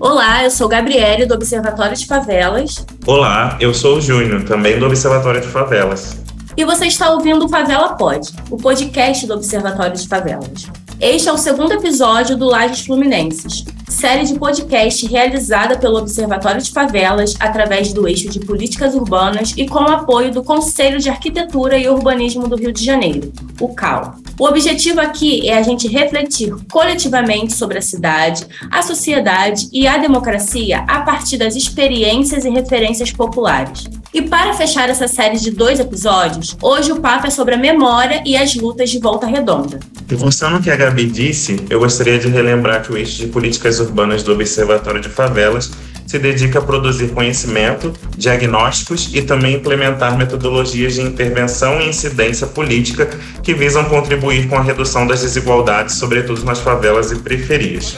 Olá, eu sou Gabriele do Observatório de Favelas. Olá, eu sou o Júnior, também do Observatório de Favelas. E você está ouvindo o Favela Pod, o podcast do Observatório de Favelas. Este é o segundo episódio do Lajes Fluminenses, série de podcast realizada pelo Observatório de Favelas através do eixo de políticas urbanas e com o apoio do Conselho de Arquitetura e Urbanismo do Rio de Janeiro, o CAL. O objetivo aqui é a gente refletir coletivamente sobre a cidade, a sociedade e a democracia a partir das experiências e referências populares. E para fechar essa série de dois episódios, hoje o papo é sobre a memória e as lutas de Volta Redonda. Reforçando o que a Gabi disse, eu gostaria de relembrar que o eixo de políticas urbanas do Observatório de Favelas se dedica a produzir conhecimento, diagnósticos e também implementar metodologias de intervenção e incidência política que visam contribuir com a redução das desigualdades, sobretudo nas favelas e periferias.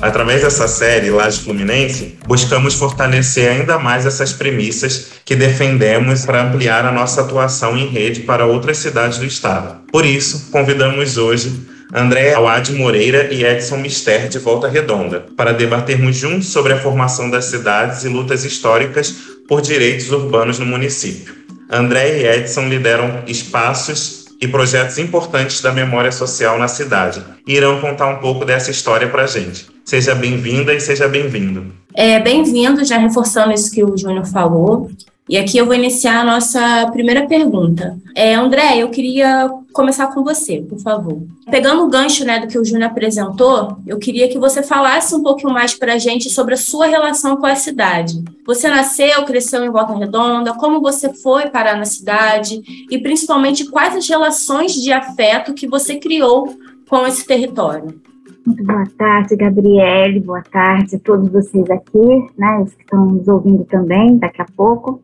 Através dessa série, Laje Fluminense, buscamos fortalecer ainda mais essas premissas que defendemos para ampliar a nossa atuação em rede para outras cidades do estado. Por isso, convidamos hoje André Awad Moreira e Edson Mister de Volta Redonda, para debatermos juntos sobre a formação das cidades e lutas históricas por direitos urbanos no município. André e Edson lideram espaços e projetos importantes da memória social na cidade e irão contar um pouco dessa história para a gente. Seja bem-vinda e seja bem-vindo. É, bem-vindo, já reforçando isso que o Júnior falou. E aqui eu vou iniciar a nossa primeira pergunta. É, André, eu queria começar com você, por favor. Pegando o gancho né, do que o Júnior apresentou, eu queria que você falasse um pouquinho mais para a gente sobre a sua relação com a cidade. Você nasceu, cresceu em Volta Redonda, como você foi parar na cidade e principalmente quais as relações de afeto que você criou com esse território. Muito boa tarde, Gabriele. Boa tarde a todos vocês aqui, né? Os que estão nos ouvindo também daqui a pouco.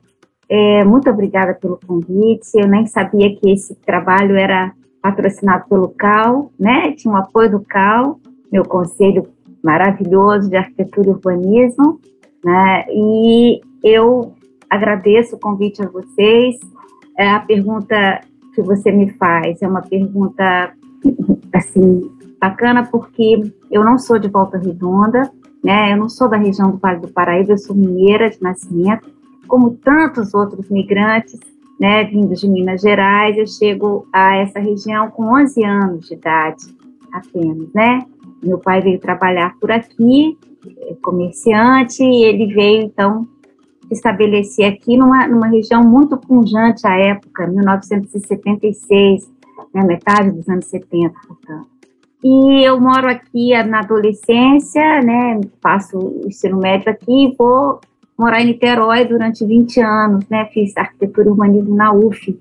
É, muito obrigada pelo convite. Eu nem sabia que esse trabalho era patrocinado pelo CAL, né? Tinha o um apoio do CAL, meu conselho maravilhoso de arquitetura e urbanismo, né? E eu agradeço o convite a vocês. É, a pergunta que você me faz é uma pergunta assim bacana porque eu não sou de Volta Redonda, né? Eu não sou da região do Vale do Paraíba, eu sou mineira de nascimento como tantos outros migrantes, né, vindos de Minas Gerais, eu chego a essa região com 11 anos de idade apenas, né? Meu pai veio trabalhar por aqui, é comerciante, e ele veio então se estabelecer aqui numa, numa região muito pungente à época, 1976, né, metade dos anos 70, portanto. E eu moro aqui na adolescência, né, faço o ensino médio aqui e vou morar em Niterói durante 20 anos, né? Fiz arquitetura e urbanismo na UF.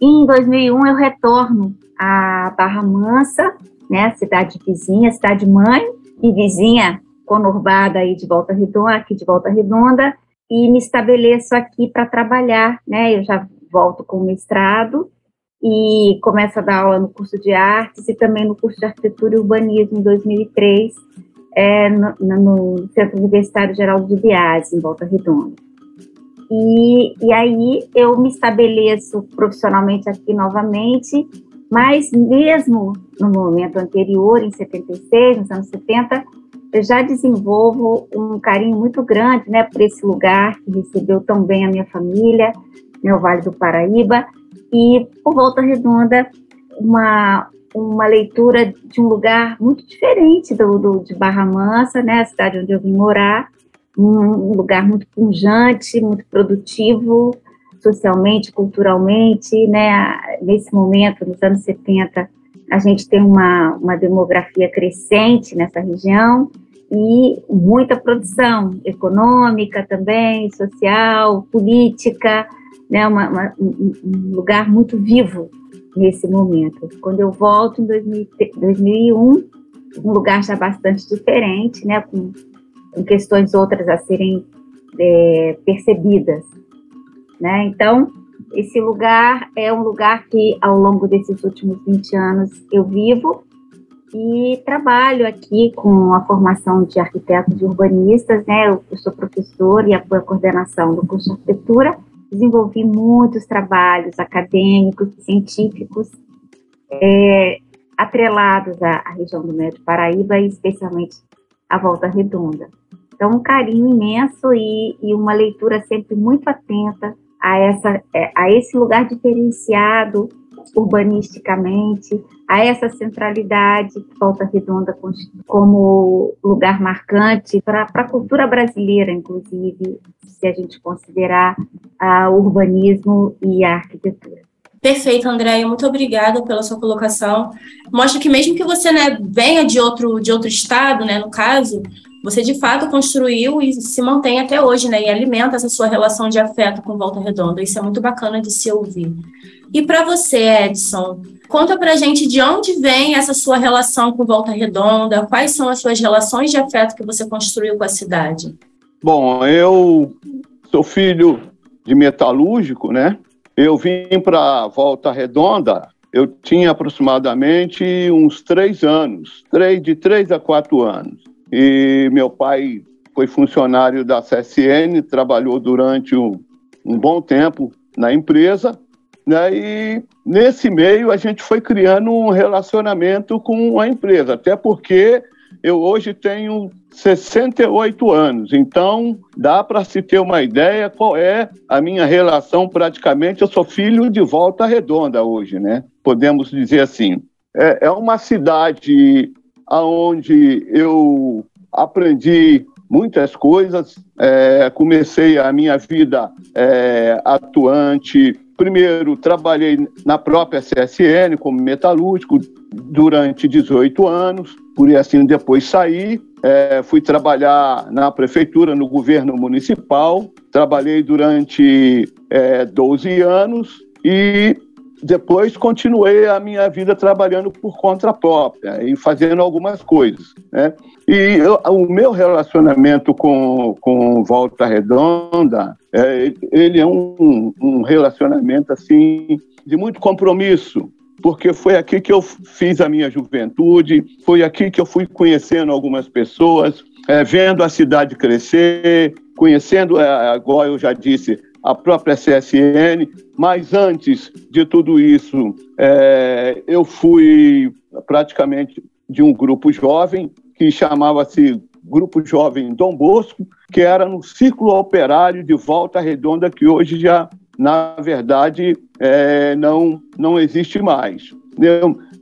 E em 2001 eu retorno à Barra Mansa, né? Cidade vizinha, cidade mãe e vizinha conurbada aí de Volta Redonda, aqui de Volta Redonda, e me estabeleço aqui para trabalhar, né? Eu já volto com o mestrado e começo a dar aula no curso de artes e também no curso de arquitetura e urbanismo em 2003 é, no, no, Centro Universitário Geraldo de Biase, em Volta Redonda. E, e aí eu me estabeleço profissionalmente aqui novamente, mas mesmo no momento anterior, em 76, nos anos 70, eu já desenvolvo um carinho muito grande né, por esse lugar que recebeu tão bem a minha família, né, o Vale do Paraíba, e por Volta Redonda, uma, uma leitura de um lugar muito diferente do, do, de Barra Mansa, né, a cidade onde eu vim morar, um lugar muito pungente, muito produtivo, socialmente, culturalmente, né, nesse momento, nos anos 70, a gente tem uma, uma demografia crescente nessa região e muita produção econômica também, social, política, né, uma, uma, um lugar muito vivo nesse momento. Quando eu volto em 2000, 2001, um lugar já bastante diferente, né, com, com questões outras a serem é, percebidas, né? Então, esse lugar é um lugar que ao longo desses últimos 20 anos eu vivo e trabalho aqui com a formação de arquitetos e urbanistas, né? Eu, eu sou professor e apoio a coordenação do curso de arquitetura desenvolvi muitos trabalhos acadêmicos, científicos, é, atrelados à, à região do Médio Paraíba e especialmente à Volta Redonda. Então, um carinho imenso e, e uma leitura sempre muito atenta a, essa, é, a esse lugar diferenciado urbanisticamente, a essa centralidade Volta Redonda como lugar marcante para a cultura brasileira, inclusive, se a gente considerar uh, o urbanismo e a arquitetura. Perfeito, Andréia. Muito obrigada pela sua colocação. Mostra que mesmo que você né, venha de outro, de outro estado, né, no caso, você de fato construiu e se mantém até hoje, né, e alimenta essa sua relação de afeto com Volta Redonda. Isso é muito bacana de se ouvir. E para você, Edson, conta para gente de onde vem essa sua relação com Volta Redonda, quais são as suas relações de afeto que você construiu com a cidade? Bom, eu sou filho de metalúrgico, né? Eu vim para Volta Redonda, eu tinha aproximadamente uns três anos, três, de três a quatro anos. E meu pai foi funcionário da CSN, trabalhou durante um, um bom tempo na empresa, né? E nesse meio a gente foi criando um relacionamento com a empresa, até porque eu hoje tenho 68 anos, então dá para se ter uma ideia qual é a minha relação praticamente. Eu sou filho de Volta Redonda hoje, né? Podemos dizer assim. É, é uma cidade onde eu aprendi muitas coisas, é, comecei a minha vida é, atuante. Primeiro, trabalhei na própria CSN como metalúrgico durante 18 anos, por assim depois saí, é, fui trabalhar na prefeitura, no governo municipal, trabalhei durante é, 12 anos e depois continuei a minha vida trabalhando por conta própria e fazendo algumas coisas. Né? E eu, o meu relacionamento com, com Volta Redonda, é, ele é um, um relacionamento assim de muito compromisso, porque foi aqui que eu fiz a minha juventude, foi aqui que eu fui conhecendo algumas pessoas, é, vendo a cidade crescer, conhecendo, é, agora eu já disse, a própria CSN, mas antes de tudo isso, é, eu fui praticamente de um grupo jovem que chamava-se Grupo Jovem Dom Bosco, que era no ciclo operário de Volta Redonda, que hoje já na verdade, é, não, não existe mais.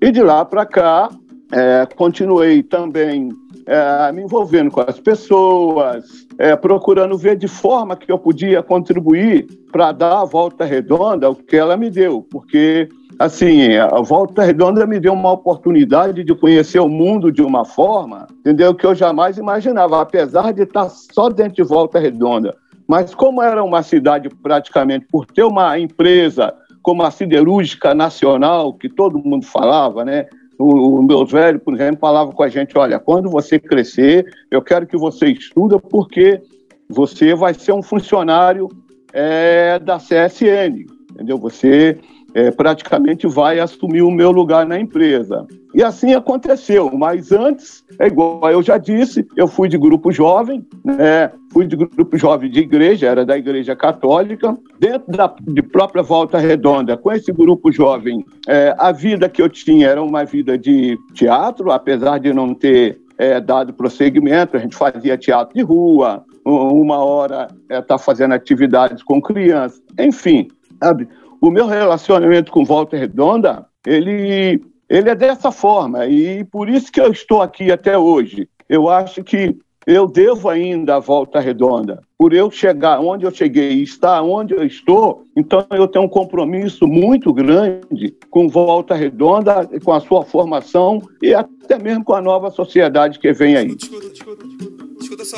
E de lá para cá, é, continuei também é, me envolvendo com as pessoas, é, procurando ver de forma que eu podia contribuir para dar a volta redonda o que ela me deu, porque assim a volta redonda me deu uma oportunidade de conhecer o mundo de uma forma, entendeu, que eu jamais imaginava, apesar de estar só dentro de volta redonda, mas como era uma cidade praticamente, por ter uma empresa como a Siderúrgica Nacional, que todo mundo falava, né? O, o meus velhos, por exemplo, falavam com a gente, olha, quando você crescer, eu quero que você estuda porque você vai ser um funcionário é, da CSN, entendeu? Você é, praticamente vai assumir o meu lugar na empresa. E assim aconteceu, mas antes, é igual eu já disse, eu fui de grupo jovem, né? fui de grupo jovem de igreja, era da igreja católica, dentro da de própria Volta Redonda, com esse grupo jovem, é, a vida que eu tinha era uma vida de teatro, apesar de não ter é, dado prosseguimento, a gente fazia teatro de rua, uma hora está é, tá fazendo atividades com crianças, enfim, sabe? o meu relacionamento com Volta Redonda, ele, ele é dessa forma, e por isso que eu estou aqui até hoje. Eu acho que eu devo ainda a Volta Redonda. Por eu chegar onde eu cheguei e estar onde eu estou, então eu tenho um compromisso muito grande com Volta Redonda, com a sua formação e até mesmo com a nova sociedade que vem aí.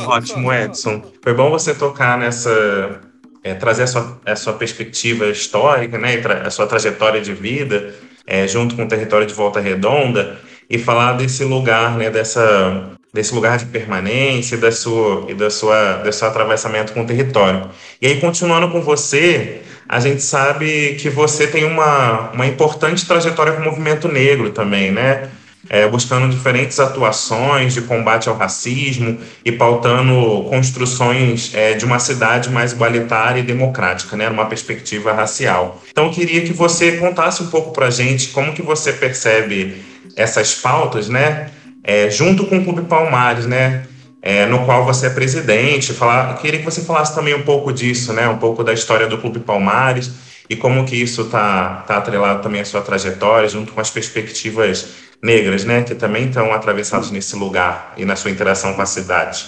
Ótimo, Edson. Foi bom você tocar nessa é, trazer a sua, a sua perspectiva histórica, né, a sua trajetória de vida, é, junto com o território de Volta Redonda, e falar desse lugar, né, dessa, desse lugar de permanência da sua, e da sua, desse seu atravessamento com o território. E aí, continuando com você, a gente sabe que você tem uma, uma importante trajetória com o movimento negro também, né? É, buscando diferentes atuações de combate ao racismo e pautando construções é, de uma cidade mais igualitária e democrática, né, uma perspectiva racial. Então, eu queria que você contasse um pouco para a gente como que você percebe essas pautas, né? É, junto com o Clube Palmares, né? É, no qual você é presidente. Falar, queria que você falasse também um pouco disso, né? Um pouco da história do Clube Palmares e como que isso está tá atrelado também à sua trajetória, junto com as perspectivas negras, né? Que também estão atravessadas nesse lugar e na sua interação com a cidade.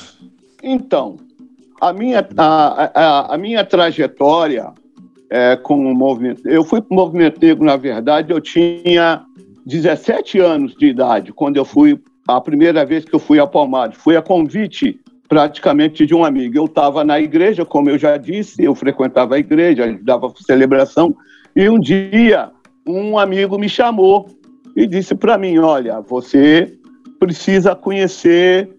Então, a minha, a, a, a minha trajetória é, com o movimento. Eu fui para o movimento negro, na verdade, eu tinha 17 anos de idade, quando eu fui, a primeira vez que eu fui a Palmares. Fui a convite praticamente de um amigo. Eu estava na igreja, como eu já disse, eu frequentava a igreja, ajudava a celebração, e um dia um amigo me chamou e disse para mim: Olha, você precisa conhecer,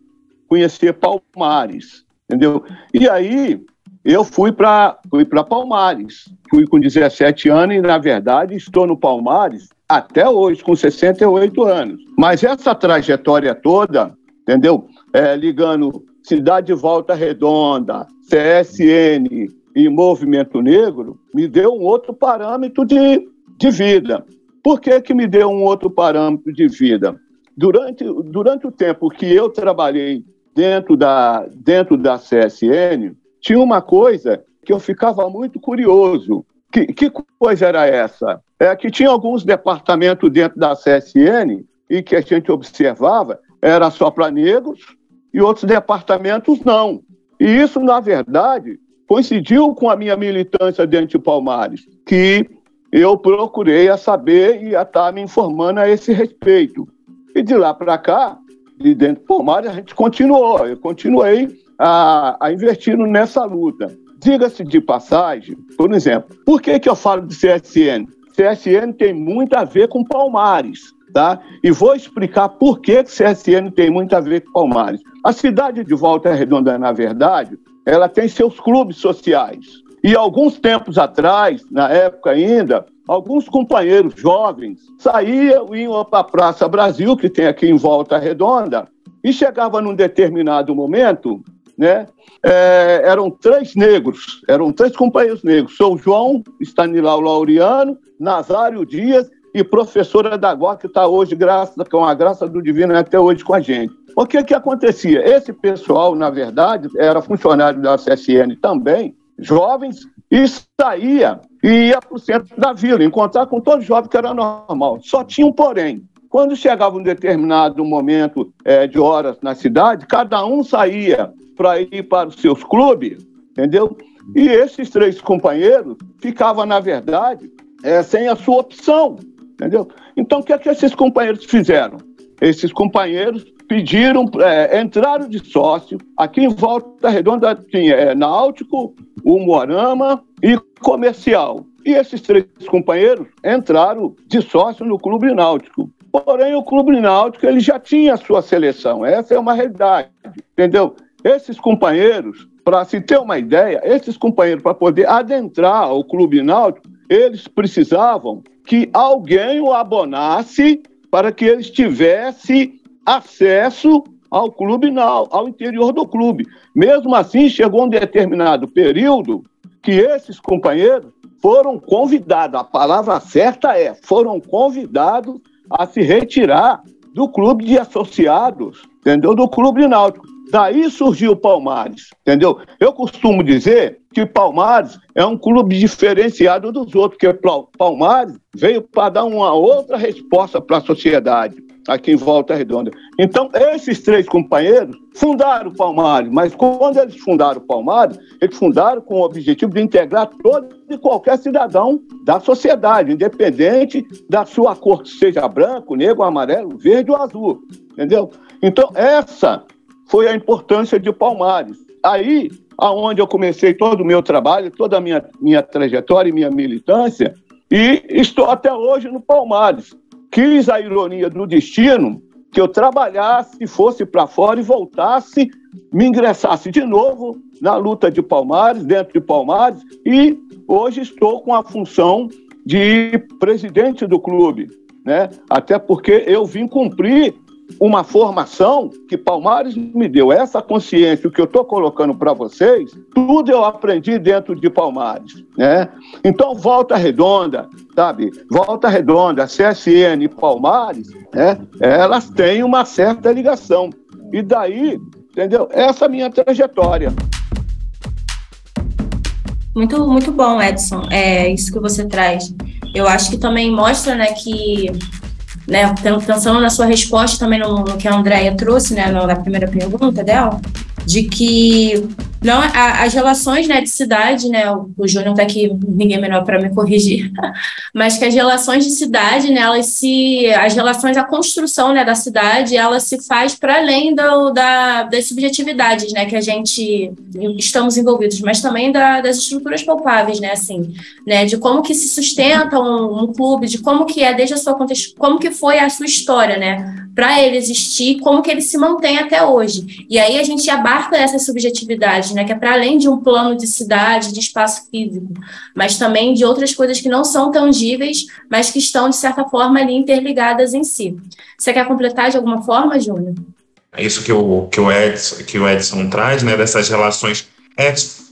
conhecer Palmares, entendeu? E aí eu fui para fui Palmares. Fui com 17 anos e, na verdade, estou no Palmares até hoje, com 68 anos. Mas essa trajetória toda, entendeu? É, ligando Cidade de Volta Redonda, CSN e Movimento Negro, me deu um outro parâmetro de, de vida. Por que, que me deu um outro parâmetro de vida? Durante, durante o tempo que eu trabalhei dentro da, dentro da CSN, tinha uma coisa que eu ficava muito curioso. Que, que coisa era essa? É que tinha alguns departamentos dentro da CSN e que a gente observava era só para negros e outros departamentos não. E isso, na verdade, coincidiu com a minha militância dentro de Palmares, que eu procurei a saber e a estar me informando a esse respeito. E de lá para cá, de dentro de Palmares, a gente continuou. Eu continuei a, a investir nessa luta. Diga-se de passagem, por exemplo, por que, que eu falo de CSN? CSN tem muito a ver com Palmares, tá? E vou explicar por que, que CSN tem muito a ver com Palmares. A cidade de Volta Redonda, na verdade, ela tem seus clubes sociais. E alguns tempos atrás, na época ainda, alguns companheiros jovens saíam iam para a Praça Brasil, que tem aqui em Volta Redonda, e chegava num determinado momento né? É, eram três negros, eram três companheiros negros, São João, Stanilau Laureano, Nazário Dias e professora da Gó, que está hoje, graças, com a graça do Divino, até hoje com a gente. O que que acontecia? Esse pessoal, na verdade, era funcionário da CSN também, jovens, e saía e ia para o centro da vila, encontrar com todos os jovens, que era normal. Só tinha um porém. Quando chegava um determinado momento é, de horas na cidade, cada um saía para ir para os seus clubes, entendeu? E esses três companheiros ficavam, na verdade, é, sem a sua opção, entendeu? Então, o que é que esses companheiros fizeram? Esses companheiros pediram, é, entraram de sócio, aqui em Volta Redonda tinha é, Náutico, Humorama e Comercial. E esses três companheiros entraram de sócio no Clube Náutico. Porém, o Clube Náutico ele já tinha a sua seleção, essa é uma realidade, entendeu? Esses companheiros, para se ter uma ideia, esses companheiros, para poder adentrar o Clube Náutico, eles precisavam que alguém o abonasse para que eles tivessem acesso ao clube, ao interior do clube. Mesmo assim, chegou um determinado período que esses companheiros foram convidados, a palavra certa é, foram convidados a se retirar do clube de associados, entendeu? Do clube náutico. Daí surgiu o Palmares, entendeu? Eu costumo dizer que Palmares é um clube diferenciado dos outros, porque Palmares veio para dar uma outra resposta para a sociedade aqui em Volta Redonda. Então, esses três companheiros fundaram o Palmares, mas quando eles fundaram o Palmares, eles fundaram com o objetivo de integrar todo e qualquer cidadão da sociedade, independente da sua cor, seja branco, negro, amarelo, verde ou azul, entendeu? Então, essa foi a importância de Palmares. Aí, aonde eu comecei todo o meu trabalho, toda a minha, minha trajetória e minha militância, e estou até hoje no Palmares. Quis a ironia do destino que eu trabalhasse, fosse para fora e voltasse, me ingressasse de novo na luta de Palmares, dentro de Palmares, e hoje estou com a função de presidente do clube, né? Até porque eu vim cumprir uma formação que Palmares me deu. Essa consciência, o que eu estou colocando para vocês, tudo eu aprendi dentro de Palmares. Né? Então, Volta Redonda, sabe? Volta Redonda, CSN e Palmares, né? elas têm uma certa ligação. E daí, entendeu? Essa é a minha trajetória. Muito, muito bom, Edson. É isso que você traz. Eu acho que também mostra, né, que né, pensando na sua resposta também no, no que a Andrea trouxe, né, na primeira pergunta dela, de que não a, as relações né, de cidade, né, o, o Júnior está aqui, ninguém melhor para me corrigir, mas que as relações de cidade, né, elas se, as relações, a construção né, da cidade, ela se faz para além do, da, das subjetividades, né, que a gente estamos envolvidos, mas também da, das estruturas palpáveis, né, assim, né, de como que se sustenta um, um clube, de como que é desde a sua como que foi a sua história, né, para ele existir, como que ele se mantém até hoje. E aí a gente abarca essas subjetividades, né, que é para além de um plano de cidade, de espaço físico, mas também de outras coisas que não são tangíveis, mas que estão, de certa forma, ali interligadas em si. Você quer completar de alguma forma, Júnior? É isso que o, que o, Edson, que o Edson traz, né, dessas relações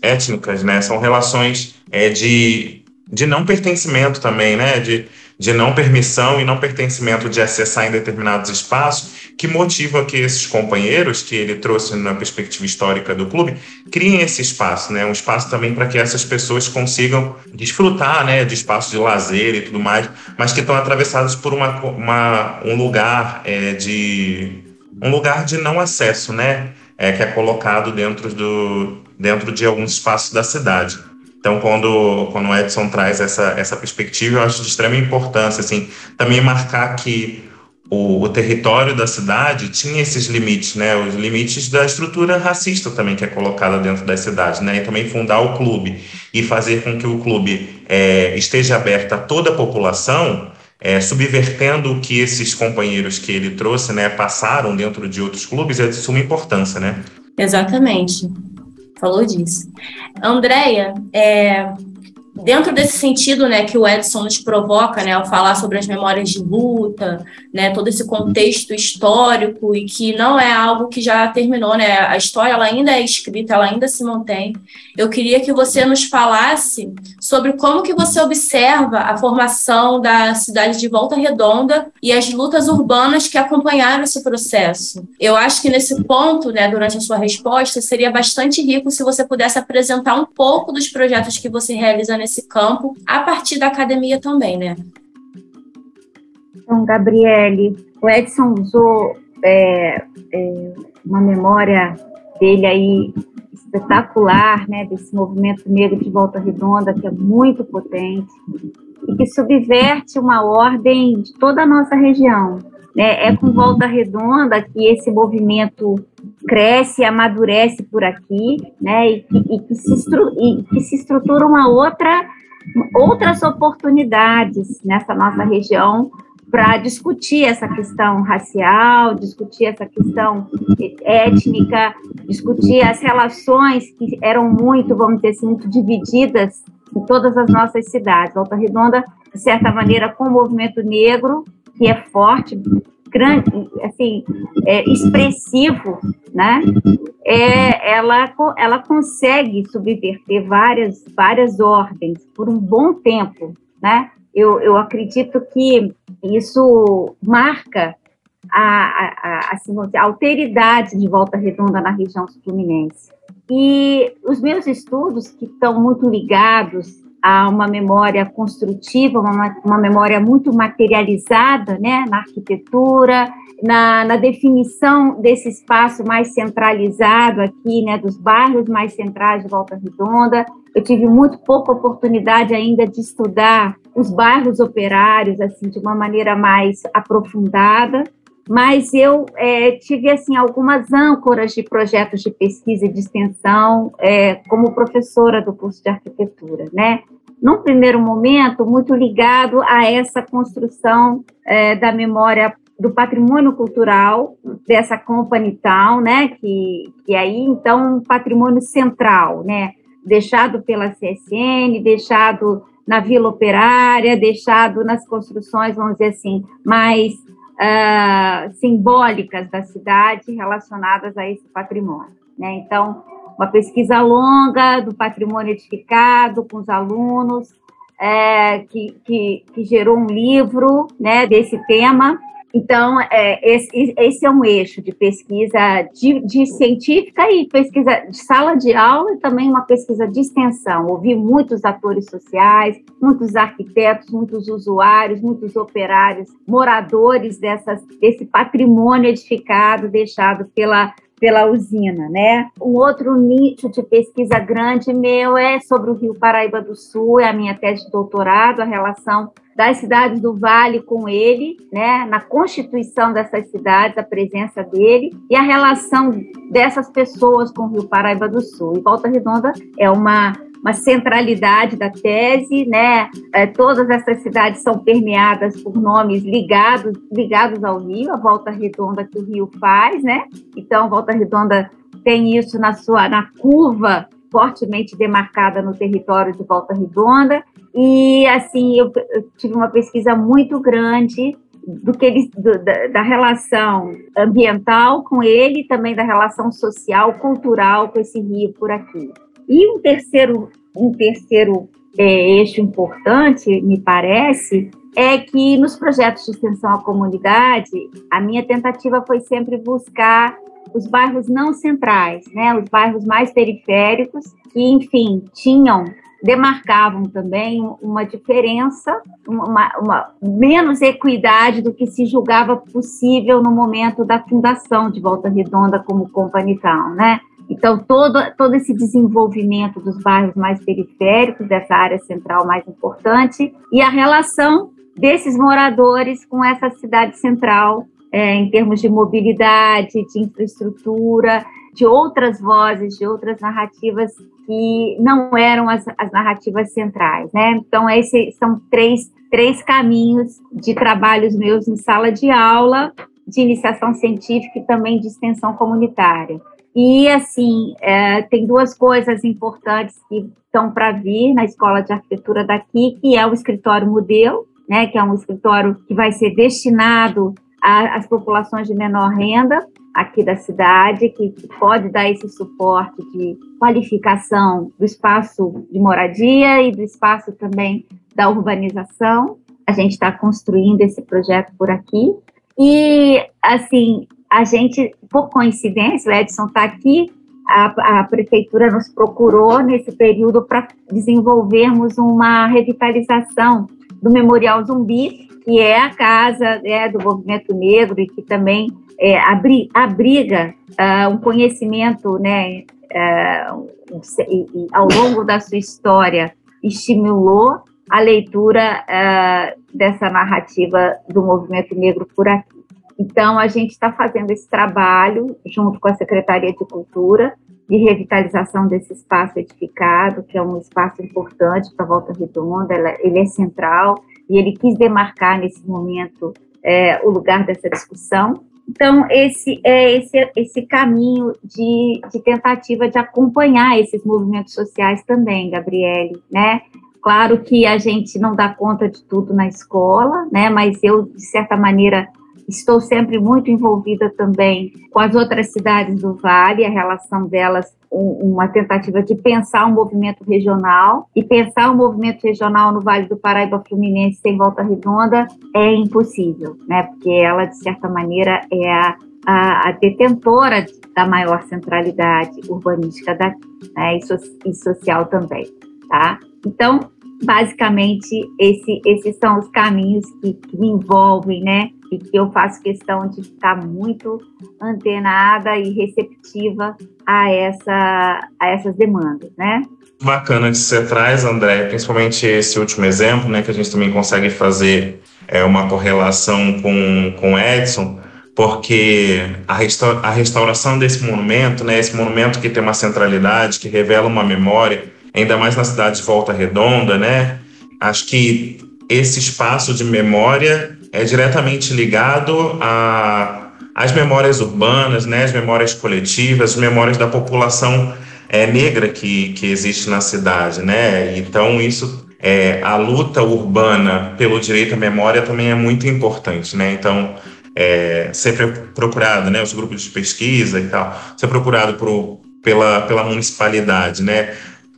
étnicas, né, são relações é, de, de não pertencimento também, né, de de não permissão e não pertencimento de acessar em determinados espaços, que motiva que esses companheiros, que ele trouxe na perspectiva histórica do clube, criem esse espaço, né? Um espaço também para que essas pessoas consigam desfrutar, né, de espaços de lazer e tudo mais, mas que estão atravessados por uma, uma um lugar é, de um lugar de não acesso, né? É, que é colocado dentro do dentro de alguns espaços da cidade. Então, quando, quando o Edson traz essa, essa perspectiva, eu acho de extrema importância, assim, também marcar que o, o, território da cidade tinha esses limites, né, os limites da estrutura racista também que é colocada dentro das cidades, né, e também fundar o clube e fazer com que o clube é, esteja aberto a toda a população, é, subvertendo o que esses companheiros que ele trouxe, né, passaram dentro de outros clubes, é de suma importância, né? Exatamente falou disso. Andréia, é, dentro desse sentido, né, que o Edson nos provoca, né, ao falar sobre as memórias de luta, né, todo esse contexto histórico e que não é algo que já terminou, né, a história ela ainda é escrita, ela ainda se mantém. Eu queria que você nos falasse sobre como que você observa a formação da cidade de Volta Redonda e as lutas urbanas que acompanharam esse processo. Eu acho que nesse ponto, né, durante a sua resposta, seria bastante rico se você pudesse apresentar um pouco dos projetos que você realiza nesse campo, a partir da academia também, né? Então, Gabriele, o Edson usou é, é, uma memória dele aí espetacular, né, desse movimento negro de Volta Redonda, que é muito potente e que subverte uma ordem de toda a nossa região. Né? É com Volta Redonda que esse movimento cresce amadurece por aqui, né? E, e, que, se e que se estrutura uma outra, outras oportunidades nessa nossa região para discutir essa questão racial, discutir essa questão étnica, discutir as relações que eram muito, vamos dizer assim, muito divididas em todas as nossas cidades. Volta Redonda, de certa maneira, com o movimento negro, que é forte, grande, assim, é, expressivo, né? É, ela, ela consegue subverter várias, várias ordens por um bom tempo, né? Eu, eu acredito que isso marca a, a, a, assim, a alteridade de Volta Redonda na região fluminense. E os meus estudos, que estão muito ligados a uma memória construtiva, uma, uma memória muito materializada né, na arquitetura, na, na, definição desse espaço mais centralizado aqui, né, dos bairros mais centrais de Volta Redonda. Eu tive muito pouca oportunidade ainda de estudar os bairros operários assim de uma maneira mais aprofundada, mas eu é, tive assim algumas âncoras de projetos de pesquisa e de extensão é, como professora do curso de arquitetura, né? num primeiro momento, muito ligado a essa construção é, da memória do patrimônio cultural dessa Company Town, né, que, que aí, então, um patrimônio central, né, deixado pela CSN, deixado na Vila Operária, deixado nas construções, vamos dizer assim, mais uh, simbólicas da cidade relacionadas a esse patrimônio. Né? Então, uma pesquisa longa do patrimônio edificado com os alunos, é, que, que, que, gerou um livro né, desse tema. Então, é, esse, esse, é um eixo de pesquisa de, de, científica e pesquisa de sala de aula e também uma pesquisa de extensão. Ouvi muitos atores sociais, muitos arquitetos, muitos usuários, muitos operários, moradores dessas, desse patrimônio edificado deixado pela pela usina, né? Um outro nicho de pesquisa grande meu é sobre o Rio Paraíba do Sul, é a minha tese de doutorado, a relação das cidades do Vale com ele, né, na constituição dessas cidades, a presença dele e a relação dessas pessoas com o Rio Paraíba do Sul. E Volta Redonda é uma uma centralidade da tese, né? É, todas essas cidades são permeadas por nomes ligados ligados ao rio, a volta redonda que o rio faz, né? Então, Volta Redonda tem isso na sua na curva fortemente demarcada no território de Volta Redonda. E assim, eu, eu tive uma pesquisa muito grande do que ele, do, da, da, relação ambiental com ele, também da relação social, cultural com esse rio por aqui. E um terceiro, um terceiro é, eixo importante, me parece, é que nos projetos de extensão à comunidade, a minha tentativa foi sempre buscar os bairros não centrais, né, os bairros mais periféricos, que, enfim, tinham demarcavam também uma diferença, uma, uma, menos equidade do que se julgava possível no momento da fundação de Volta Redonda como Company Town, né? Então, todo, todo esse desenvolvimento dos bairros mais periféricos, dessa área central mais importante, e a relação desses moradores com essa cidade central, é, em termos de mobilidade, de infraestrutura, de outras vozes, de outras narrativas que não eram as, as narrativas centrais, né? Então, esses são três, três caminhos de trabalhos meus em sala de aula, de iniciação científica e também de extensão comunitária. E, assim, é, tem duas coisas importantes que estão para vir na Escola de Arquitetura daqui, que é o escritório modelo, né, que é um escritório que vai ser destinado às populações de menor renda aqui da cidade, que, que pode dar esse suporte de qualificação do espaço de moradia e do espaço também da urbanização. A gente está construindo esse projeto por aqui. E, assim, a gente, por coincidência, o Edson está aqui, a, a, prefeitura nos procurou nesse período para desenvolvermos uma revitalização do Memorial Zumbi, que é a casa é, do movimento negro e que também é, abri, abriga uh, um conhecimento, né, uh, e, e, ao longo da sua história, estimulou a leitura uh, dessa narrativa do movimento negro por aqui. Então, a gente está fazendo esse trabalho junto com a Secretaria de Cultura de revitalização desse espaço edificado, que é um espaço importante para Volta Redonda, ele é central e ele quis demarcar nesse momento é, o lugar dessa discussão. Então, esse é esse, esse caminho de, de tentativa de acompanhar esses movimentos sociais também, Gabriele, né? Claro que a gente não dá conta de tudo na escola, né? Mas eu, de certa maneira, Estou sempre muito envolvida também com as outras cidades do Vale, a relação delas, uma tentativa de pensar um movimento regional. E pensar um movimento regional no Vale do Paraíba Fluminense sem volta redonda é impossível, né? Porque ela, de certa maneira, é a, a, a detentora da maior centralidade urbanística daqui, né? E, so, e social também, tá? Então, basicamente, esse, esses são os caminhos que, que me envolvem, né? E que eu faço questão de ficar muito antenada e receptiva a, essa, a essas demandas, né? Bacana que você traz, André, principalmente esse último exemplo, né, que a gente também consegue fazer é, uma correlação com, com Edson, porque a, resta a restauração desse monumento, né, esse monumento que tem uma centralidade, que revela uma memória, ainda mais na cidade de Volta Redonda, né? Acho que esse espaço de memória é diretamente ligado a, às memórias urbanas, né? As memórias coletivas, as memórias da população é, negra que, que existe na cidade, né? Então isso é, a luta urbana pelo direito à memória também é muito importante, né? Então é, ser procurado, né, os grupos de pesquisa e tal, ser procurado por, pela, pela municipalidade, né,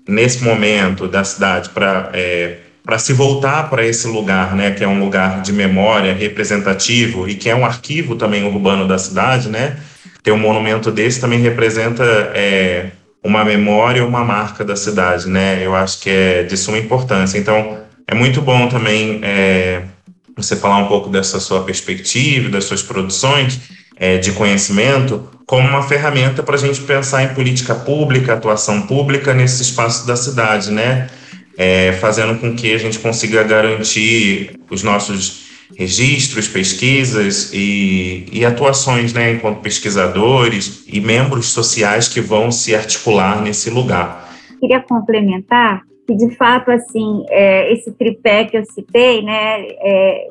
nesse momento da cidade para é, para se voltar para esse lugar, né, que é um lugar de memória representativo e que é um arquivo também urbano da cidade, né, ter um monumento desse também representa é, uma memória, uma marca da cidade, né, eu acho que é de suma importância. Então, é muito bom também é, você falar um pouco dessa sua perspectiva, das suas produções é, de conhecimento, como uma ferramenta para a gente pensar em política pública, atuação pública nesse espaço da cidade, né? É, fazendo com que a gente consiga garantir os nossos registros, pesquisas e, e atuações, né, enquanto pesquisadores e membros sociais que vão se articular nesse lugar. Queria complementar que de fato assim é, esse tripé que eu citei, né, é,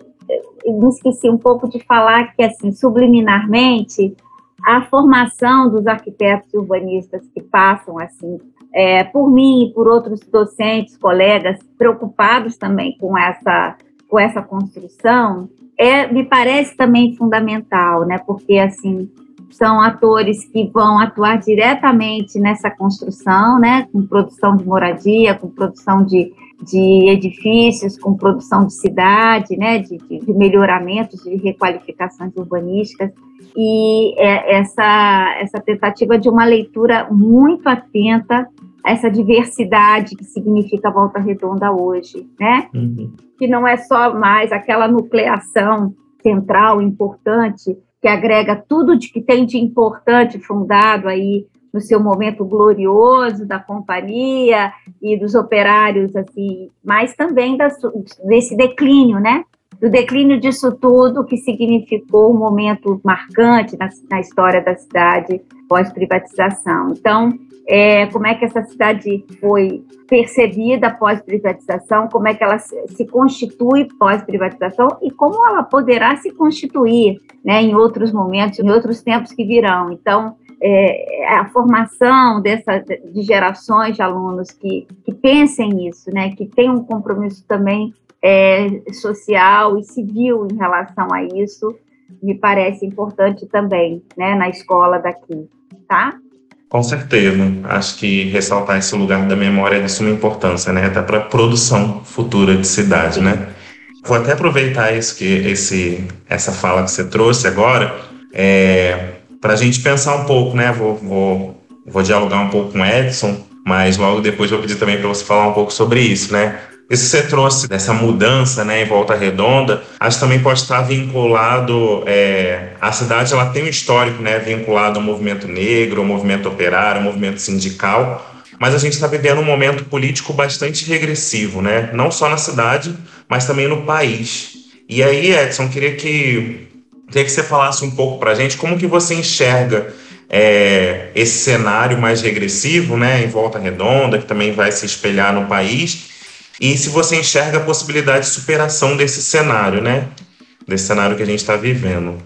eu me esqueci um pouco de falar que assim subliminarmente a formação dos arquitetos urbanistas que passam assim é, por mim e por outros docentes, colegas preocupados também com essa com essa construção é me parece também fundamental, né? Porque assim são atores que vão atuar diretamente nessa construção, né, com produção de moradia, com produção de, de edifícios, com produção de cidade, né, de, de melhoramentos, de requalificações urbanísticas, e é essa, essa tentativa de uma leitura muito atenta a essa diversidade que significa Volta Redonda hoje, né, uhum. que não é só mais aquela nucleação central, importante, que agrega tudo de que tem de importante fundado aí no seu momento glorioso da companhia e dos operários, assim, mas também das, desse declínio, né? Do declínio disso tudo que significou um momento marcante na, na história da cidade pós-privatização. Então, é, como é que essa cidade foi percebida pós-privatização, como é que ela se constitui pós-privatização e como ela poderá se constituir né, em outros momentos, em outros tempos que virão. Então, é, a formação dessa, de gerações de alunos que, que pensem nisso, né, que tenham um compromisso também é, social e civil em relação a isso, me parece importante também né, na escola daqui, tá? Com certeza. Acho que ressaltar esse lugar da memória é de suma importância, né? Até para a produção futura de cidade, né? Vou até aproveitar isso que esse, essa fala que você trouxe agora, é, para a gente pensar um pouco, né? Vou, vou, vou dialogar um pouco com o Edson, mas logo depois vou pedir também para você falar um pouco sobre isso, né? Isso que você trouxe dessa mudança né, em Volta Redonda, acho que também pode estar vinculado. É, a cidade ela tem um histórico né, vinculado ao movimento negro, ao movimento operário, ao movimento sindical, mas a gente está vivendo um momento político bastante regressivo, né? não só na cidade, mas também no país. E aí, Edson, queria que, queria que você falasse um pouco para a gente como que você enxerga é, esse cenário mais regressivo, né, em Volta Redonda, que também vai se espelhar no país, e se você enxerga a possibilidade de superação desse cenário, né? Desse cenário que a gente está vivendo.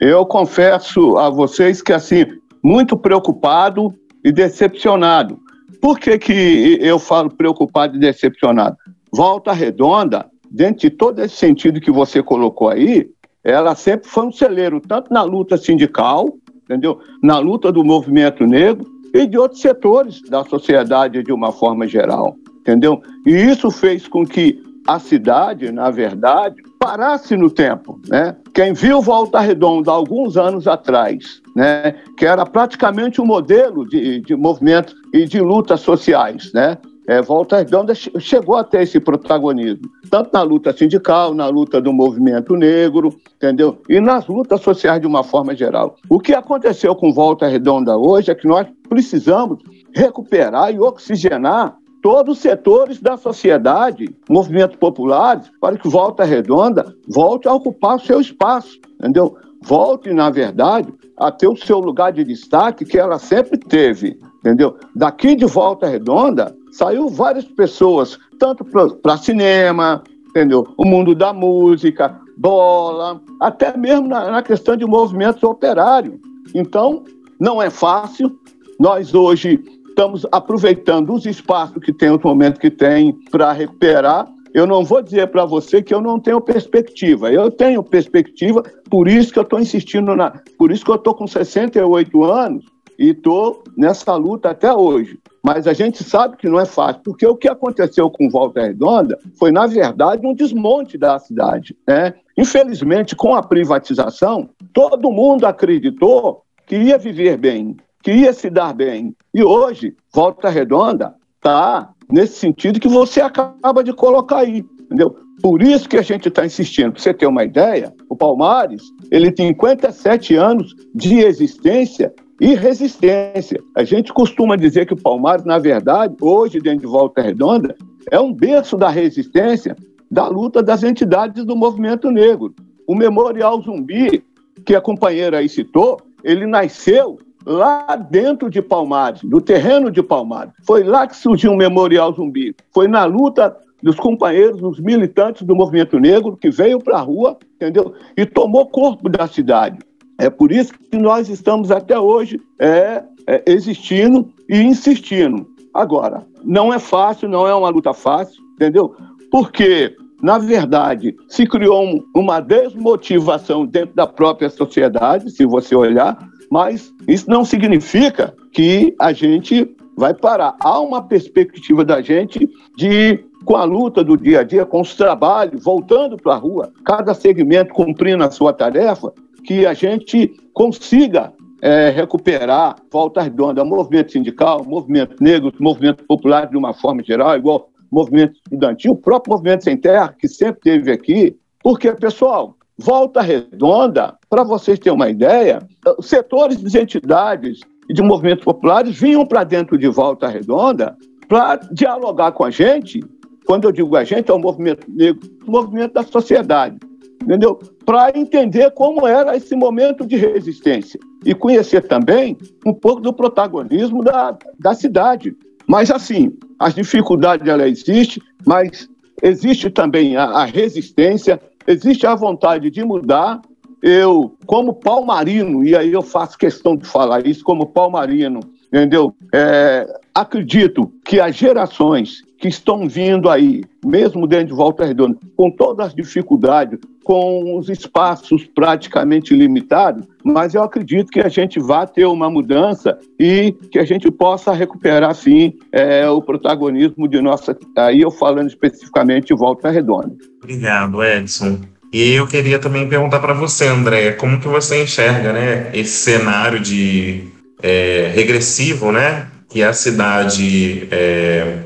Eu confesso a vocês que, assim, muito preocupado e decepcionado. Por que, que eu falo preocupado e decepcionado? Volta Redonda, dentro de todo esse sentido que você colocou aí, ela sempre foi um celeiro, tanto na luta sindical, entendeu? Na luta do movimento negro e de outros setores da sociedade de uma forma geral entendeu? E isso fez com que a cidade, na verdade, parasse no tempo, né? Quem viu Volta Redonda alguns anos atrás, né, que era praticamente um modelo de, de movimento e de lutas sociais, né? É, Volta Redonda chegou a ter esse protagonismo, tanto na luta sindical, na luta do movimento negro, entendeu? E nas lutas sociais de uma forma geral. O que aconteceu com Volta Redonda hoje é que nós precisamos recuperar e oxigenar todos os setores da sociedade, movimentos populares, para que Volta Redonda volte a ocupar o seu espaço, entendeu? Volte, na verdade, a ter o seu lugar de destaque que ela sempre teve, entendeu? Daqui de Volta Redonda saiu várias pessoas, tanto para cinema, entendeu? O mundo da música, bola, até mesmo na, na questão de movimentos operários. Então, não é fácil. Nós hoje estamos aproveitando os espaços que tem, os momentos que tem, para recuperar, eu não vou dizer para você que eu não tenho perspectiva. Eu tenho perspectiva, por isso que eu estou insistindo na. Por isso que eu estou com 68 anos e estou nessa luta até hoje. Mas a gente sabe que não é fácil, porque o que aconteceu com Volta Redonda foi, na verdade, um desmonte da cidade. Né? Infelizmente, com a privatização, todo mundo acreditou que ia viver bem, que ia se dar bem. E hoje, Volta Redonda está nesse sentido que você acaba de colocar aí, entendeu? Por isso que a gente está insistindo. Para você ter uma ideia, o Palmares ele tem 57 anos de existência e resistência. A gente costuma dizer que o Palmares, na verdade, hoje, dentro de Volta Redonda, é um berço da resistência da luta das entidades do movimento negro. O Memorial Zumbi, que a companheira aí citou, ele nasceu lá dentro de Palmares, no terreno de Palmares. Foi lá que surgiu o Memorial Zumbi. Foi na luta dos companheiros, dos militantes do movimento negro que veio para a rua, entendeu? E tomou corpo da cidade. É por isso que nós estamos até hoje é, é, existindo e insistindo. Agora, não é fácil, não é uma luta fácil, entendeu? Porque, na verdade, se criou um, uma desmotivação dentro da própria sociedade, se você olhar, mas isso não significa que a gente vai parar. Há uma perspectiva da gente de com a luta do dia a dia, com os trabalhos, voltando para a rua, cada segmento cumprindo a sua tarefa, que a gente consiga é, recuperar volta redonda, movimento sindical, movimento negro, movimento popular de uma forma geral, igual movimento estudantil, o próprio movimento sem terra, que sempre teve aqui, porque, pessoal, volta redonda, para vocês terem uma ideia, setores de entidades e de movimentos populares vinham para dentro de volta redonda para dialogar com a gente, quando eu digo a gente, é o movimento negro, o movimento da sociedade entendeu? Para entender como era esse momento de resistência e conhecer também um pouco do protagonismo da, da cidade. Mas, assim, as dificuldades, ela existe, mas existe também a, a resistência, existe a vontade de mudar. Eu, como palmarino, e aí eu faço questão de falar isso, como palmarino, entendeu? É, acredito que as gerações que estão vindo aí, mesmo dentro de Volta Redonda, com todas as dificuldades, com os espaços praticamente limitados, mas eu acredito que a gente vai ter uma mudança e que a gente possa recuperar, sim, é, o protagonismo de nossa. Aí eu falando especificamente de Volta Redonda. Obrigado, Edson. E eu queria também perguntar para você, André, como que você enxerga né, esse cenário de é, regressivo, né, que a cidade é,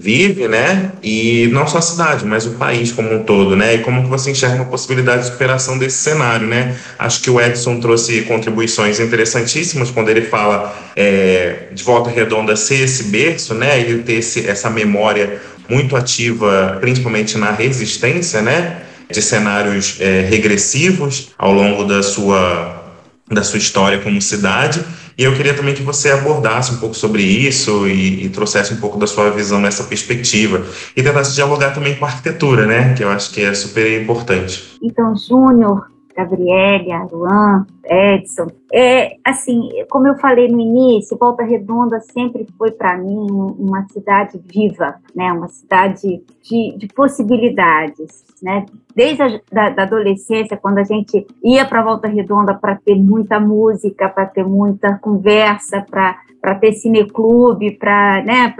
vive, né? E não só a cidade, mas o país como um todo, né? E como que você enxerga uma possibilidade de superação desse cenário, né? Acho que o Edson trouxe contribuições interessantíssimas quando ele fala é, de Volta Redonda ser esse berço, né? Ele ter esse, essa memória muito ativa, principalmente na resistência, né? De cenários é, regressivos ao longo da sua da sua história como cidade e eu queria também que você abordasse um pouco sobre isso e, e, trouxesse um pouco da sua visão nessa perspectiva e tentasse dialogar também com a arquitetura, né? Que eu acho que é super importante. Então, Júnior, Gabriele, Aruan, Edson. É, assim, como eu falei no início, Volta Redonda sempre foi para mim uma cidade viva, né? Uma cidade de, de possibilidades, né? Desde a da, da adolescência, quando a gente ia para Volta Redonda para ter muita música, para ter muita conversa, para ter cineclube, para né,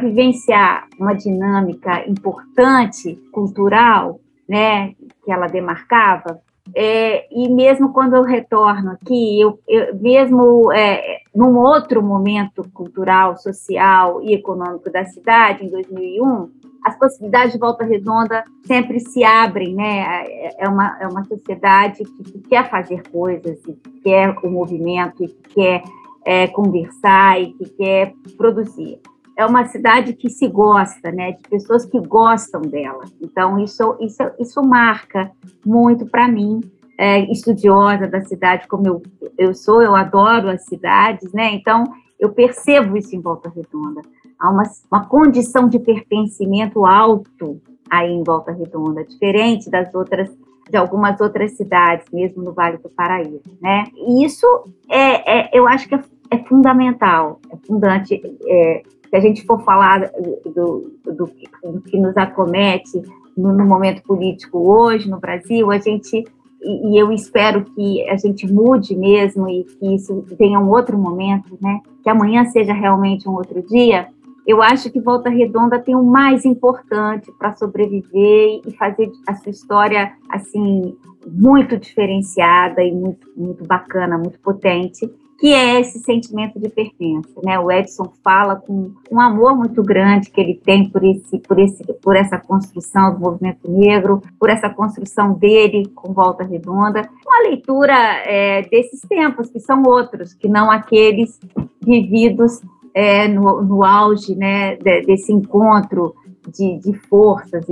vivenciar uma dinâmica importante, cultural, né, que ela demarcava, é, e mesmo quando eu retorno aqui, eu, eu mesmo é, num outro momento cultural, social e econômico da cidade, em 2001, as possibilidades de volta redonda sempre se abrem, né? É, é uma, é uma sociedade que, que quer fazer coisas, que quer o movimento, que quer é, conversar e que quer produzir é uma cidade que se gosta, né, de pessoas que gostam dela. Então isso isso isso marca muito para mim, é, estudiosa da cidade como eu eu sou, eu adoro as cidades, né? Então eu percebo isso em Volta Redonda. Há uma, uma condição de pertencimento alto aí em Volta Redonda, diferente das outras de algumas outras cidades, mesmo no Vale do Paraíba, né? E isso é, é eu acho que é, é fundamental, é fundante, é, se a gente for falar do, do, do que nos acomete no, no, momento político hoje no Brasil, a gente e, e, eu espero que a gente mude mesmo e que isso tenha um outro momento, né? Que amanhã seja realmente um outro dia. Eu acho que Volta Redonda tem o mais importante para sobreviver e fazer a sua história assim muito diferenciada e muito, muito bacana, muito potente, que é esse sentimento de pertença, né? O Edson fala com um amor muito grande que ele tem por esse, por esse, por essa construção do movimento negro, por essa construção dele com Volta Redonda, uma leitura é, desses tempos que são outros, que não aqueles vividos é, no, no auge, né? desse encontro de, de forças.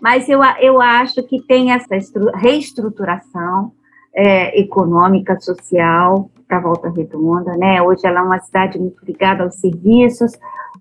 Mas eu, eu acho que tem essa reestruturação é, econômica, social, para Volta Redonda, né? Hoje ela é uma cidade muito ligada aos serviços,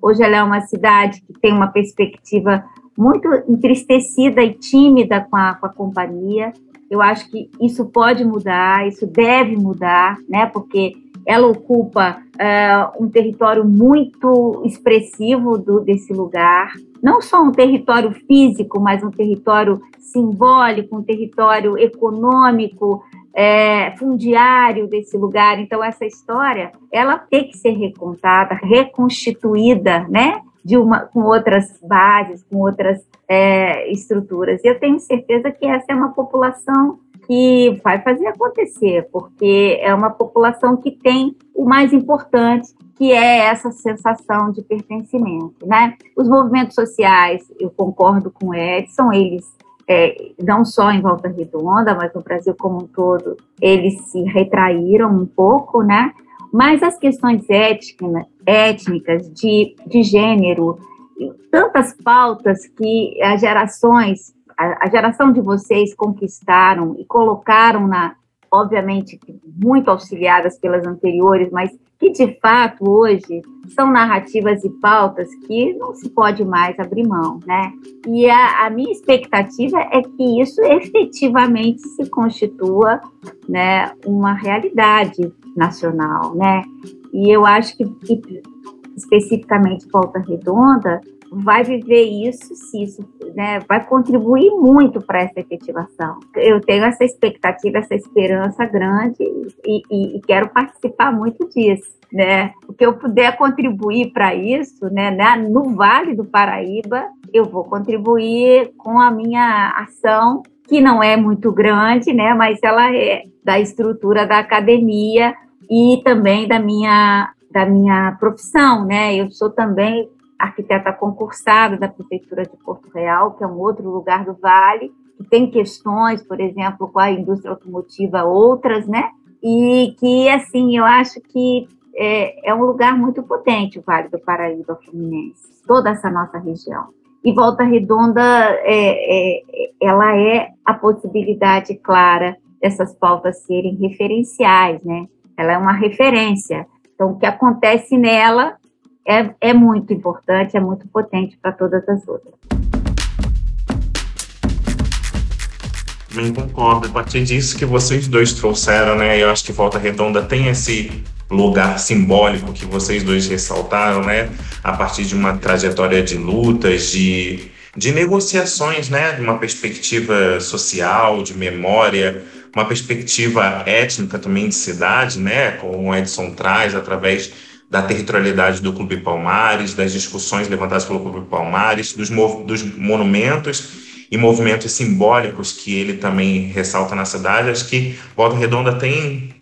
hoje ela é uma cidade que tem uma perspectiva muito entristecida e tímida com a, com a companhia. Eu acho que isso pode mudar, isso deve mudar, né? Porque ela ocupa uh, um território muito expressivo do, desse lugar, não só um território físico, mas um território simbólico, um território econômico, é, fundiário desse lugar. Então, essa história, ela tem que ser recontada, reconstituída, né? De uma, com outras bases, com outras é, estruturas. Eu tenho certeza que essa é uma população que vai fazer acontecer, porque é uma população que tem o mais importante, que é essa sensação de pertencimento, né? Os movimentos sociais, eu concordo com o Edson, eles é, não só em Volta Redonda, mas no Brasil como um todo, eles se retraíram um pouco, né? Mas as questões étnicas, étnicas de, de gênero, tantas pautas que as gerações, a, a geração de vocês conquistaram e colocaram na, obviamente, muito auxiliadas pelas anteriores, mas que de fato hoje são narrativas e pautas que não se pode mais abrir mão, né? E a, a minha expectativa é que isso efetivamente se constitua, né, uma realidade nacional, né? E eu acho que, que especificamente Volta Redonda vai viver isso, se isso né, vai contribuir muito para essa efetivação. Eu tenho essa expectativa, essa esperança grande e, e, e quero participar muito disso. Né? O que eu puder contribuir para isso, né, né, no Vale do Paraíba, eu vou contribuir com a minha ação, que não é muito grande, né, mas ela é da estrutura da academia e também da minha da minha profissão, né? Eu sou também arquiteta concursada da Prefeitura de Porto Real, que é um outro lugar do Vale, que tem questões, por exemplo, com a indústria automotiva, outras, né? E que, assim, eu acho que é, é um lugar muito potente, o Vale do Paraíba Fluminense, toda essa nossa região. E Volta Redonda, é, é, ela é a possibilidade clara dessas pautas serem referenciais, né? Ela é uma referência. Então, o que acontece nela é, é muito importante, é muito potente para todas as outras. Também concordo. A partir disso que vocês dois trouxeram, né? Eu acho que Volta Redonda tem esse lugar simbólico que vocês dois ressaltaram, né? A partir de uma trajetória de lutas, de, de negociações, né? De uma perspectiva social, de memória, uma perspectiva étnica também de cidade, né? Como o Edson traz através da territorialidade do Clube Palmares, das discussões levantadas pelo Clube Palmares, dos, dos monumentos e movimentos simbólicos que ele também ressalta na cidade. Acho que Volta Redonda tem,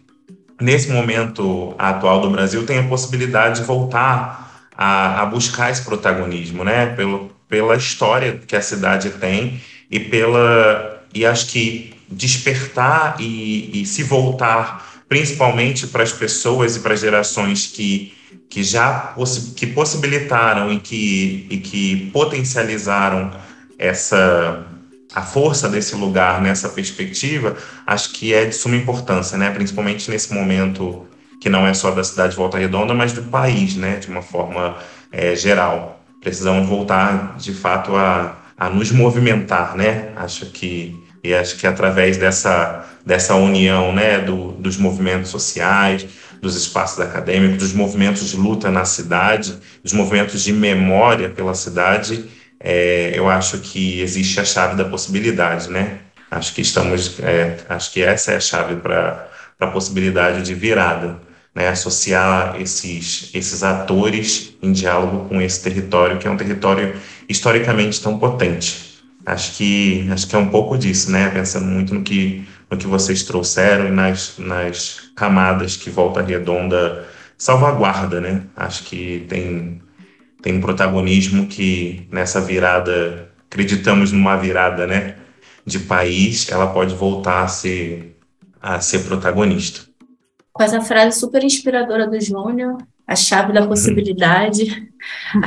nesse momento atual do Brasil, tem a possibilidade de voltar a, a buscar esse protagonismo, né? Pelo, pela história que a cidade tem e pela e acho que despertar e, e se voltar principalmente para as pessoas e para as gerações que que já que possibilitaram e que, e que potencializaram essa a força desse lugar nessa perspectiva, acho que é de suma importância, né? Principalmente nesse momento que não é só da cidade de Volta Redonda, mas do país, né? De uma forma é, geral. Precisamos voltar, de fato, a, a nos movimentar, né? Acho que e acho que através dessa dessa união, né, do, dos movimentos sociais, dos espaços acadêmicos, dos movimentos de luta na cidade, dos movimentos de memória pela cidade, é, eu acho que existe a chave da possibilidade, né? Acho que estamos, é, acho que essa é a chave para a possibilidade de virada, né? Associar esses esses atores em diálogo com esse território que é um território historicamente tão potente. Acho que acho que é um pouco disso, né? Pensando muito no que no que vocês trouxeram e nas, nas camadas que Volta Redonda salvaguarda, né? Acho que tem tem um protagonismo que nessa virada, acreditamos numa virada, né, de país, ela pode voltar a ser a ser protagonista. Com essa frase super inspiradora do Júnior, a chave da possibilidade,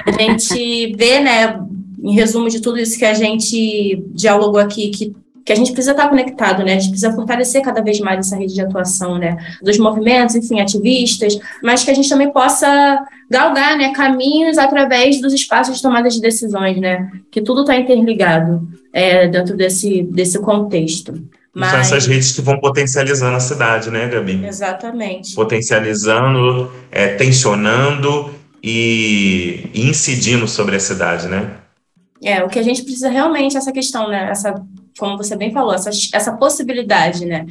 a gente vê, né, em resumo de tudo isso que a gente dialogou aqui, que que a gente precisa estar conectado, né? A gente precisa fortalecer cada vez mais essa rede de atuação, né? Dos movimentos, enfim, ativistas, mas que a gente também possa galgar, né, caminhos através dos espaços de tomada de decisões, né? Que tudo está interligado é, dentro desse, desse contexto. Mas... São essas redes que vão potencializando a cidade, né, Gabi? Exatamente. Potencializando, é, tensionando e, e incidindo sobre a cidade, né? É, o que a gente precisa realmente, essa questão, né? Essa como você bem falou, essa, essa possibilidade, né?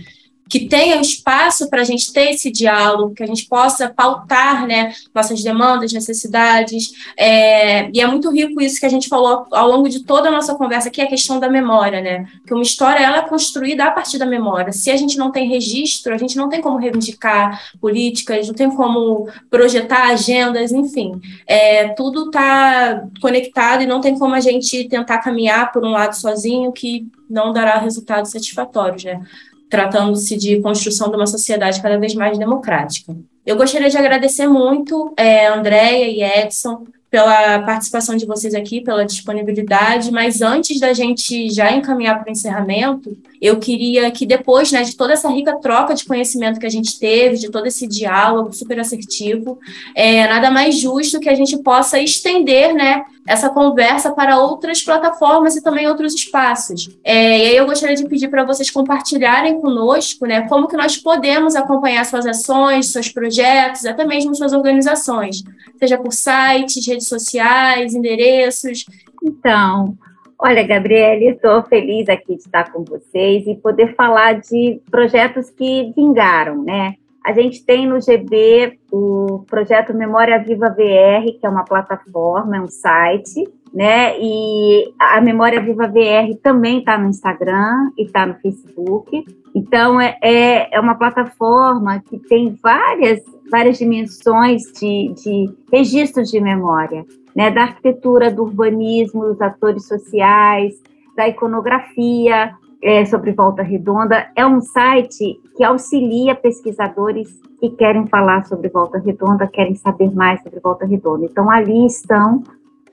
Que tenha espaço para a gente ter esse diálogo, que a gente possa pautar né, nossas demandas, necessidades. É, e é muito rico isso que a gente falou ao longo de toda a nossa conversa, que é a questão da memória, né? Que uma história ela é construída a partir da memória. Se a gente não tem registro, a gente não tem como reivindicar políticas, não tem como projetar agendas, enfim. É, tudo está conectado e não tem como a gente tentar caminhar por um lado sozinho que não dará resultados satisfatórios, né? Tratando-se de construção de uma sociedade cada vez mais democrática. Eu gostaria de agradecer muito é, Andréia e Edson pela participação de vocês aqui, pela disponibilidade, mas antes da gente já encaminhar para o encerramento, eu queria que depois né, de toda essa rica troca de conhecimento que a gente teve, de todo esse diálogo super assertivo, é nada mais justo que a gente possa estender né, essa conversa para outras plataformas e também outros espaços. É, e aí eu gostaria de pedir para vocês compartilharem conosco né, como que nós podemos acompanhar suas ações, seus projetos, até mesmo suas organizações, seja por sites, redes sociais, endereços. Então, Olha, Gabriele, estou feliz aqui de estar com vocês e poder falar de projetos que vingaram, né? A gente tem no GB o projeto Memória Viva VR, que é uma plataforma, é um site, né? E a Memória Viva VR também está no Instagram e está no Facebook. Então, é, é, é uma plataforma que tem várias, várias dimensões de, de registros de memória né, da arquitetura, do urbanismo, dos atores sociais, da iconografia é, sobre Volta Redonda. É um site que auxilia pesquisadores que querem falar sobre Volta Redonda, querem saber mais sobre Volta Redonda. Então, ali estão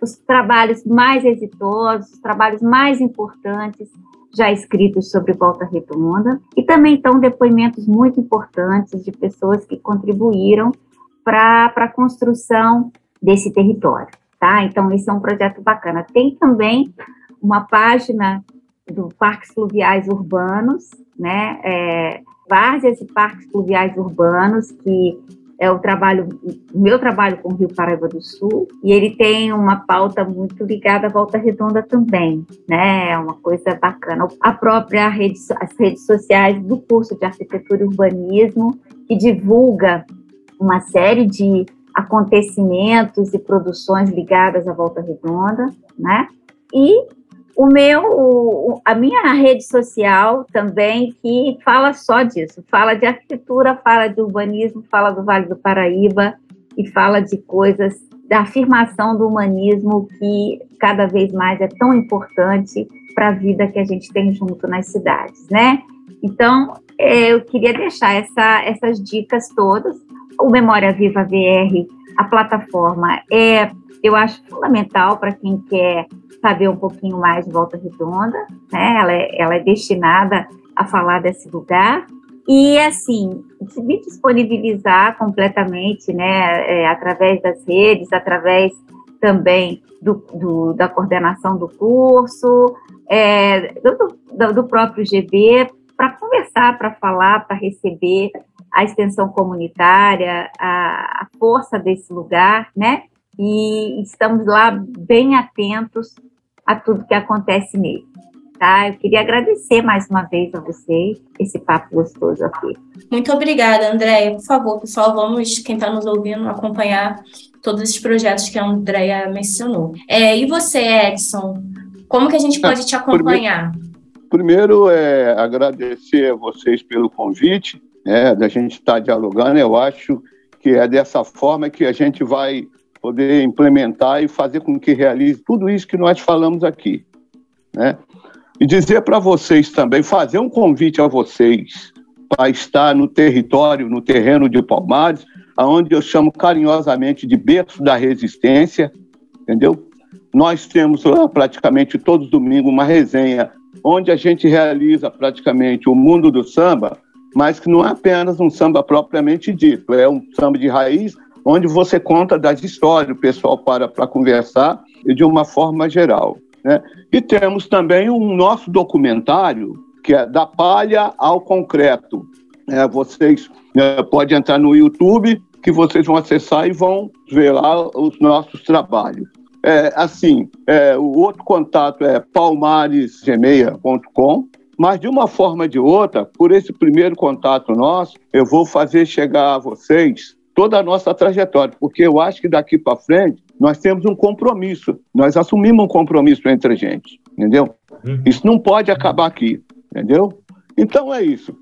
os trabalhos mais exitosos, os trabalhos mais importantes já escritos sobre Volta Redonda, e também estão depoimentos muito importantes de pessoas que contribuíram para a construção desse território tá? Então, esse é um projeto bacana. Tem também uma página do Parques Fluviais Urbanos, né? É, várias e Parques Fluviais Urbanos, que é o trabalho, o meu trabalho com o Rio Paraíba do Sul, e ele tem uma pauta muito ligada à Volta Redonda também, né? É uma coisa bacana. A própria rede, as redes sociais do curso de Arquitetura e Urbanismo, que divulga uma série de acontecimentos e produções ligadas à Volta Redonda, né? E o meu, a minha rede social também que fala só disso, fala de arquitetura, fala de urbanismo, fala do Vale do Paraíba e fala de coisas da afirmação do humanismo que cada vez mais é tão importante para a vida que a gente tem junto nas cidades, né? Então, é, eu queria deixar essa, essas dicas todas o Memória Viva VR, a plataforma é, eu acho, fundamental para quem quer saber um pouquinho mais de Volta Redonda, né? Ela é, ela é destinada a falar desse lugar. E, assim, me disponibilizar completamente, né, é, através das redes, através também do, do da coordenação do curso, é, do, do, próprio GB, para conversar, para falar, para receber a extensão comunitária, a, a força desse lugar, né? E estamos lá bem atentos a tudo que acontece nele. Tá? Eu queria agradecer mais uma vez a vocês esse papo gostoso aqui. Muito obrigada, Andréia. Por favor, pessoal, vamos, quem está nos ouvindo, acompanhar todos esses projetos que a Andréia mencionou. É, e você, Edson, como que a gente pode te acompanhar? Primeiro, primeiro é agradecer a vocês pelo convite, né, da gente estar tá dialogando. Eu acho que é dessa forma que a gente vai poder implementar e fazer com que realize tudo isso que nós falamos aqui. Né? E dizer para vocês também, fazer um convite a vocês para estar no território, no terreno de Palmares, aonde eu chamo carinhosamente de berço da resistência, entendeu? Nós temos lá praticamente todos os domingos uma resenha onde a gente realiza praticamente o mundo do samba, mas que não é apenas um samba propriamente dito, é um samba de raiz onde você conta das histórias, o pessoal para para conversar de uma forma geral. Né? E temos também um nosso documentário, que é Da Palha ao Concreto. É, vocês é, podem entrar no YouTube, que vocês vão acessar e vão ver lá os nossos trabalhos. É, assim, é, o outro contato é palmaresgemeia.com, mas de uma forma ou de outra, por esse primeiro contato nosso, eu vou fazer chegar a vocês toda a nossa trajetória, porque eu acho que daqui para frente nós temos um compromisso, nós assumimos um compromisso entre a gente, entendeu? Uhum. Isso não pode acabar aqui, entendeu? Então é isso.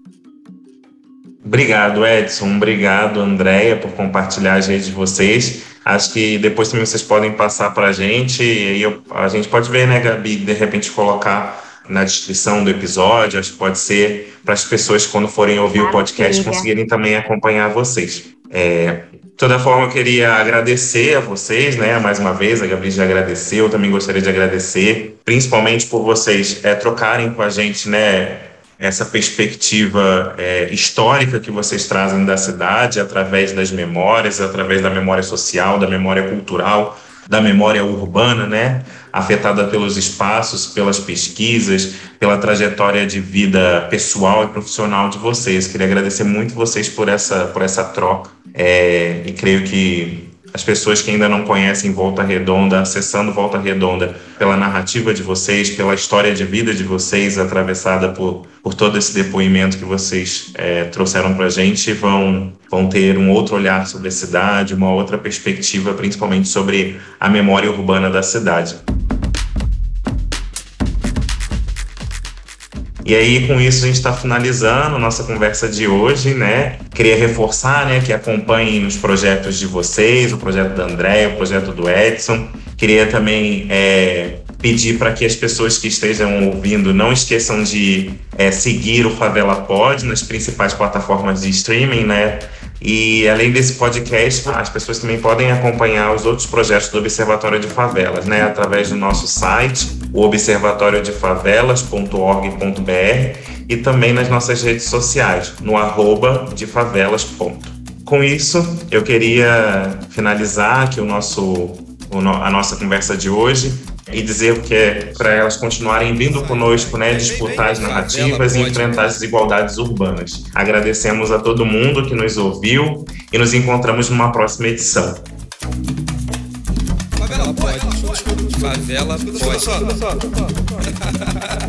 Obrigado, Edson. Obrigado, Andréia, por compartilhar as redes de vocês. Acho que depois também vocês podem passar para a gente e eu, a gente pode ver, né, Gabi, de repente colocar na descrição do episódio. Acho que pode ser para as pessoas, quando forem ouvir Maravilha. o podcast, conseguirem também acompanhar vocês. É, de toda forma, eu queria agradecer a vocês, né? Mais uma vez, a Gabi já agradeceu, eu também gostaria de agradecer, principalmente por vocês é, trocarem com a gente, né? Essa perspectiva é, histórica que vocês trazem da cidade, através das memórias, através da memória social, da memória cultural, da memória urbana, né? Afetada pelos espaços, pelas pesquisas, pela trajetória de vida pessoal e profissional de vocês. Queria agradecer muito vocês por essa, por essa troca é, e creio que as pessoas que ainda não conhecem Volta Redonda, acessando Volta Redonda pela narrativa de vocês, pela história de vida de vocês, atravessada por, por todo esse depoimento que vocês é, trouxeram para a gente, vão, vão ter um outro olhar sobre a cidade, uma outra perspectiva, principalmente sobre a memória urbana da cidade. E aí, com isso, a gente está finalizando nossa conversa de hoje, né? Queria reforçar, né, que acompanhem os projetos de vocês, o projeto da Andréia, o projeto do Edson. Queria também é, pedir para que as pessoas que estejam ouvindo não esqueçam de é, seguir o Favela Pod nas principais plataformas de streaming, né? E além desse podcast, as pessoas também podem acompanhar os outros projetos do Observatório de Favelas, né, através do nosso site, o observatoriodefavelas.org.br e também nas nossas redes sociais, no arroba de favelas. Com isso, eu queria finalizar aqui o nosso, a nossa conversa de hoje e dizer que é para elas continuarem vindo conosco, né, disputar as narrativas e enfrentar as desigualdades urbanas. Agradecemos a todo mundo que nos ouviu e nos encontramos numa próxima edição. Favela pode.